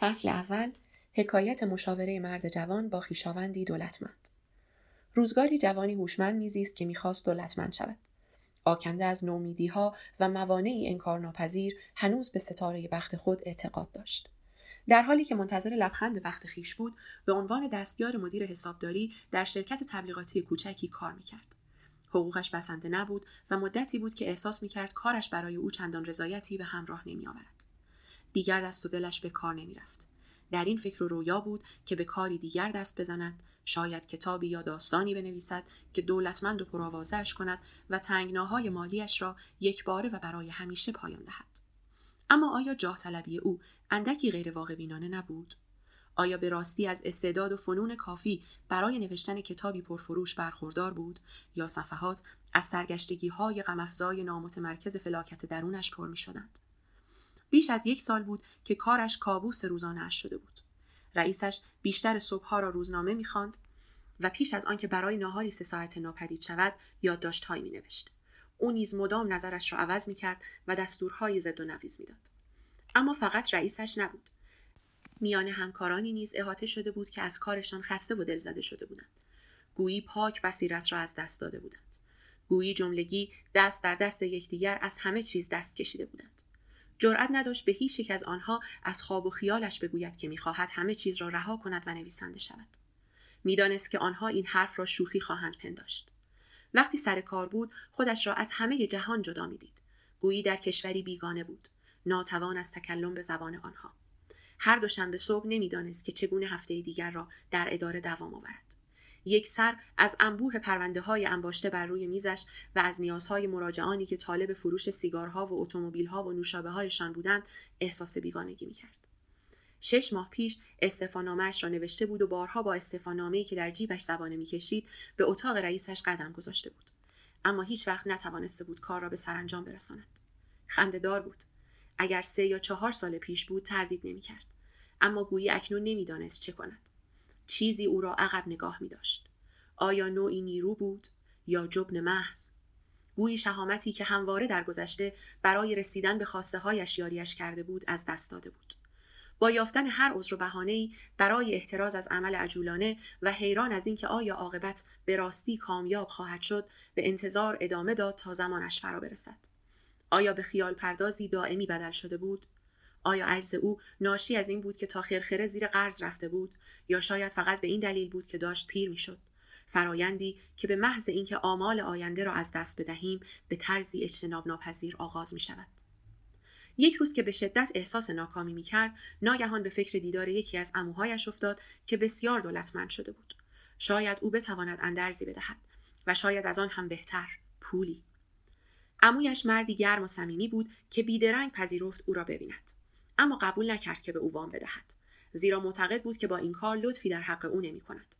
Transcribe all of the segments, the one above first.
فصل اول حکایت مشاوره مرد جوان با خویشاوندی دولتمند. روزگاری جوانی هوشمند میزیست که می‌خواست دولتمند شود. آکنده از نومیدیها و موانعی انکارناپذیر هنوز به ستاره بخت خود اعتقاد داشت. در حالی که منتظر لبخند بخت خیش بود به عنوان دستیار مدیر حسابداری در شرکت تبلیغاتی کوچکی کار می‌کرد. حقوقش بسنده نبود و مدتی بود که احساس می‌کرد کارش برای او چندان رضایتی به همراه نمیآورد. دیگر دست و دلش به کار نمی‌رفت. در این فکر و رویا بود که به کاری دیگر دست بزند. شاید کتابی یا داستانی بنویسد که دولتمند و پرآوازش کند و تنگناهای مالیش را یک باره و برای همیشه پایان دهد. اما آیا جاه طلبی او اندکی غیر واقع بینانه نبود؟ آیا به راستی از استعداد و فنون کافی برای نوشتن کتابی پرفروش برخوردار بود یا صفحات از سرگشتگی های غمافزای نامتمرکز فلاکت درونش پر می شدند؟ بیش از یک سال بود که کارش کابوس روزانه اش شده بود. رئیسش بیشتر صبحها را روزنامه می‌خواند و پیش از آنکه برای ناهاری سه ساعت ناپدید شود یادداشتهایی مینوشت. او نیز مدام نظرش را عوض می‌کرد و دستورهای زد و نقیز می‌داد. اما فقط رئیسش نبود. میان همکارانی نیز احاطه شده بود که از کارشان خسته و دلزده شده بودند. گویی پاک بصیرت را از دست داده بودند. گویی جملگی دست در دست یکدیگر از همه چیز دست کشیده بودند. جرأت نداشت به هیچ یک از آنها از خواب و خیالش بگوید که می‌خواهد همه چیز را رها کند و نویسنده شود. می‌دانست که آنها این حرف را شوخی خواهند پنداشت. وقتی سر کار بود خودش را از همه جهان جدا می‌دید. گویی در کشوری بیگانه بود. ناتوان از تکلم به زبان آنها. هر دوشنبه صبح نمی‌دانست که چگونه هفته دیگر را در اداره دوام آورد. یک سر از انبوه پرونده های انباشته بر روی میزش و از نیازهای مراجعانی که طالب فروش سیگارها و اتومبیلها و نوشابه هایشان بودند احساس بیگانگی می‌کرد. شش ماه پیش استفانامهش را نوشته بود و بارها با استفانامهی که در جیبش زبانه می‌کشید به اتاق رئیسش قدم گذاشته بود. اما هیچ وقت نتوانسته بود کار را به سرانجام برساند. خندهدار بود. اگر سه یا چهار سال پیش بود تردید نمی‌کرد. اما گویی اکنون نمی‌دانست چه کند. چیزی او را عقب نگاه می داشت. آیا نوعی نیرو بود یا جبن محض؟ گویی شهامتی که همواره در گذشته برای رسیدن به خواسته هایش یاریش کرده بود از دست داده بود. با یافتن هر عذر و بهانه‌ای برای احتراز از عمل عجولانه و حیران از اینکه آیا عاقبت به راستی کامیاب خواهد شد به انتظار ادامه داد تا زمانش فرا برسد آیا به خیال پردازی دائمی بدل شده بود آیا عجز او ناشی از این بود که تا خرخره زیر قرض رفته بود؟ یا شاید فقط به این دلیل بود که داشت پیر می‌شد؟ فرایندی که به محض اینکه آمال آینده را از دست بدهیم به طرزی اجتناب ناپذیر آغاز می شود. یک روز که به شدت احساس ناکامی می کرد ناگهان به فکر دیدار یکی از اموهایش افتاد که بسیار دولتمند شده بود. شاید او بتواند اندرزی بدهد و شاید از آن هم بهتر پولی. امویش مردی گرم و صمیمی بود که بیدرنگ پذیرفت او را ببیند. اما قبول نکرد که به او وام بدهد. زیرا معتقد بود که با این کار لطفی در حق او نمی کند.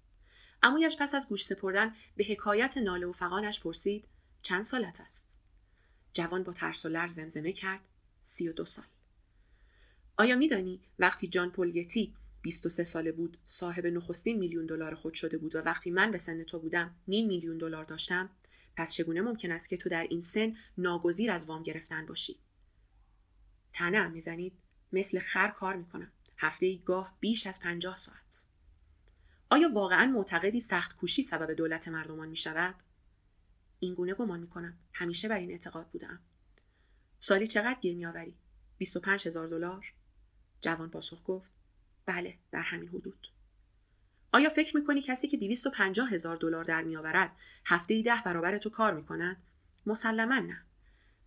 امویش پس از گوش سپردن به حکایت ناله و فقانش پرسید چند سالت است؟ جوان با ترس و لرز زمزمه کرد سی و دو سال. آیا میدانی وقتی جان پولگتی 23 ساله بود صاحب نخستین میلیون دلار خود شده بود و وقتی من به سن تو بودم نیم میلیون دلار داشتم پس چگونه ممکن است که تو در این سن ناگزیر از وام گرفتن باشی؟ تنه می‌زنید؟ مثل خر کار می‌کنم هفته ای گاه بیش از پنجاه ساعت آیا واقعا معتقدی سخت کوشی سبب دولت مردمان می شود؟ این گونه گمان می کنم. همیشه بر این اعتقاد بودم. سالی چقدر گیر می آوری؟ 25 هزار دلار؟ جوان پاسخ گفت بله در همین حدود. آیا فکر می کنی کسی که 250 هزار دلار در می آورد هفته ای ده برابر تو کار می کند؟ مسلما نه.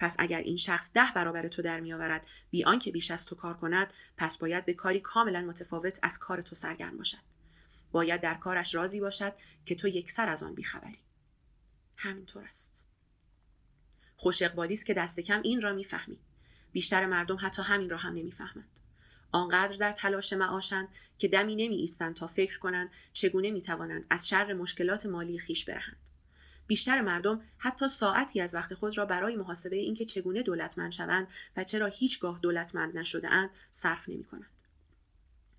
پس اگر این شخص ده برابر تو در میآورد بی آنکه بیش از تو کار کند پس باید به کاری کاملا متفاوت از کار تو سرگرم باشد. باید در کارش راضی باشد که تو یکسر از آن بیخبری. همینطور است. خوش اقبالی است که دست کم این را می‌فهمی. بیشتر مردم حتی همین را هم نمی‌فهمند. آنقدر در تلاش معاشند که دمی نمی ایستند تا فکر کنند چگونه می توانند از شر مشکلات مالی خیش برهند. بیشتر مردم حتی ساعتی از وقت خود را برای محاسبه اینکه چگونه دولتمند شوند و چرا هیچگاه دولتمند نشده اند صرف نمی کنند.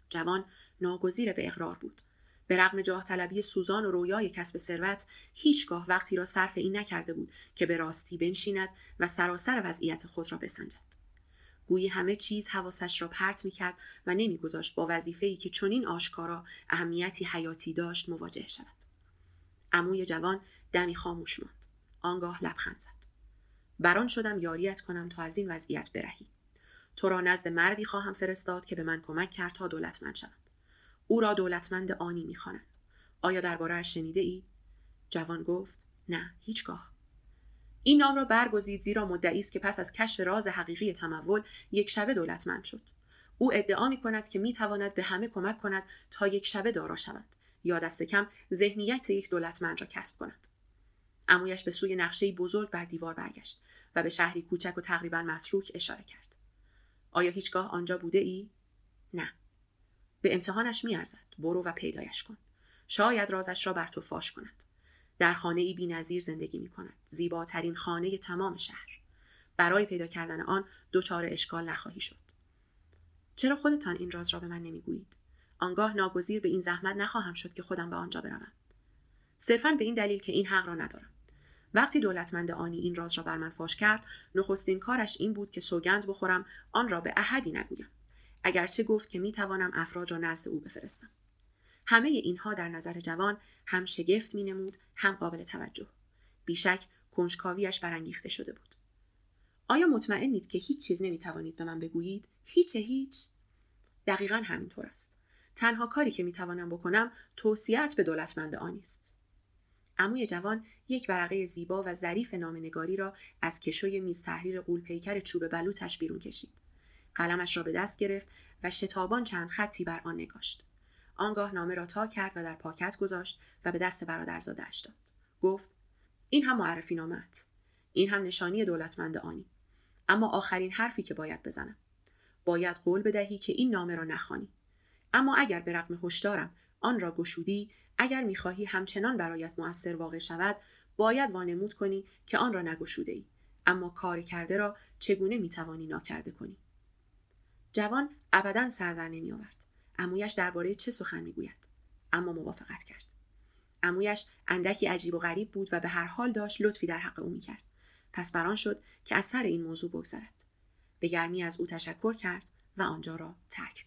جوان ناگزیر به اقرار بود. به رغم جاه طلبی سوزان و رویای کسب ثروت هیچگاه وقتی را صرف این نکرده بود که به راستی بنشیند و سراسر وضعیت خود را بسنجد. گویی همه چیز حواسش را پرت می‌کرد و نمیگذاشت با وظیفهای که چنین آشکارا اهمیتی حیاتی داشت مواجه شود عموی جوان دمی خاموش ماند. آنگاه لبخند زد. بران شدم یاریت کنم تا از این وضعیت برهی. تو را نزد مردی خواهم فرستاد که به من کمک کرد تا دولتمند شوم. او را دولتمند آنی می‌خوانند آیا دربارهاش شنیده ای جوان گفت نه هیچگاه. این نام را برگزید زیرا مدعی است که پس از کشف راز حقیقی تمول یک شبه دولتمند شد. او ادعا می کند که می تواند به همه کمک کند تا یک شبه دارا شود. یا دست کم ذهنیت یک دولتمند را کسب کند امویش به سوی نقشه بزرگ بر دیوار برگشت و به شهری کوچک و تقریبا متروک اشاره کرد آیا هیچگاه آنجا بوده ای؟ نه. به امتحانش میارزد. برو و پیدایش کن. شاید رازش را بر تو فاش کند. در خانه ای نظیر زندگی می کند. زیباترین خانه تمام شهر. برای پیدا کردن آن دچار اشکال نخواهی شد. چرا خودتان این راز را به من نمی‌گویید؟ آنگاه ناگزیر به این زحمت نخواهم شد که خودم به آنجا بروم. صرفا به این دلیل که این حق را ندارم. وقتی دولتمند آنی این راز را بر من فاش کرد نخستین کارش این بود که سوگند بخورم آن را به احدی نگویم. اگرچه گفت که می توانم افراد را نزد او بفرستم. همه اینها در نظر جوان هم شگفت می نمود هم قابل توجه. بیشک کنجکاویش برانگیخته شده بود. آیا مطمئنید که هیچ چیز نمی توانید به من بگویید؟ هیچ هیچ. دقیقا همینطور است. تنها کاری که می توانم بکنم توصیت به دولتمند آنی است. عموی جوان یک ورقه زیبا و ظریف نامنگاری را از کشوی میز تحریر قولپیکر چوب بلوطش بیرون کشید. قلمش را به دست گرفت و شتابان چند خطی بر آن نگاشت. آنگاه نامه را تا کرد و در پاکت گذاشت و به دست برادرزادهاش داد. گفت این هم معرفی نامت این هم نشانی دولتمند آنی. اما آخرین حرفی که باید بزنم. باید قول بدهی که این نامه را نخوانی. اما اگر به رغم هشدارم آن را گشودی اگر می‌خواهی همچنان برایت موثر واقع شود باید وانمود کنی که آن را نگشوده ای اما کار کرده را چگونه می‌توانی ناکرده کنی؟ جوان ابدا سر در نمیآورد. امویش درباره چه سخن می‌گوید؟ اما موافقت کرد. امویش اندکی عجیب و غریب بود و به هر حال داشت لطفی در حق او می‌کرد. پس بران شد که از سر این موضوع بگذرد. به گرمی از او تشکر کرد و آنجا را ترک